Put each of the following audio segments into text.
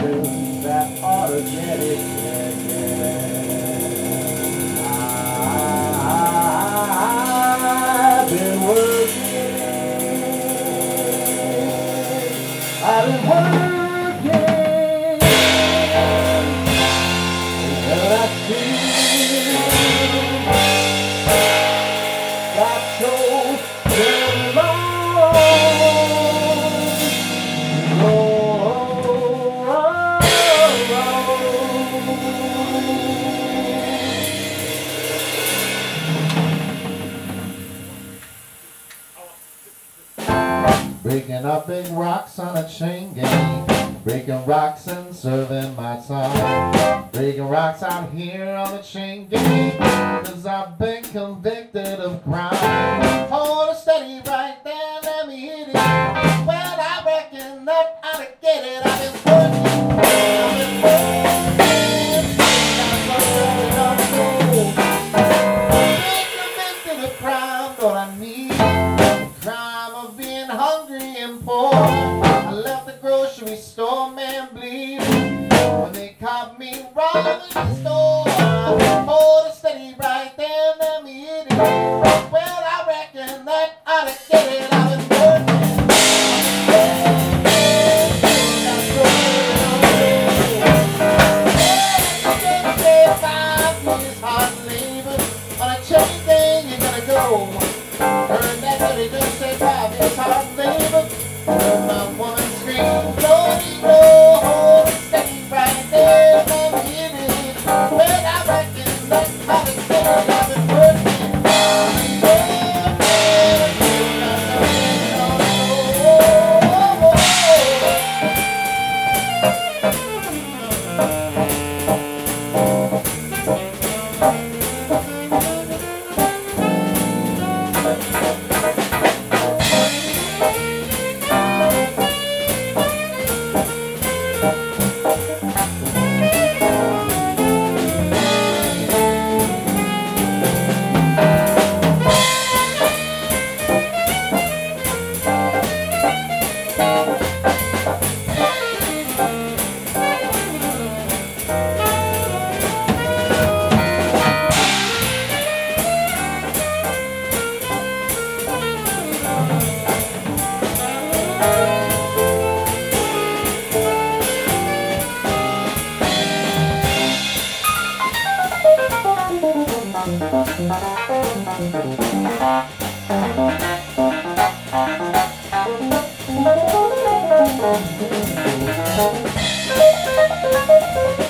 that automatic I've been working. I've been working. Breaking up big rocks on a chain gang. Breaking rocks and serving my time. Breaking rocks out here on the chain gang. Cause I've been convicted of crime. Thank you.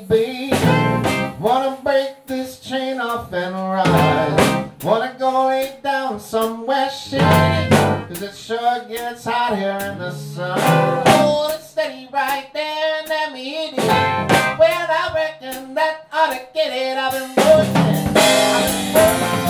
baby. Wanna break this chain off and ride? Wanna go lay down somewhere shady. Cause it sure gets hot here in the sun. Hold it steady right there and let me hit it. Well, I reckon that ought to get it. I've been working. I've been working.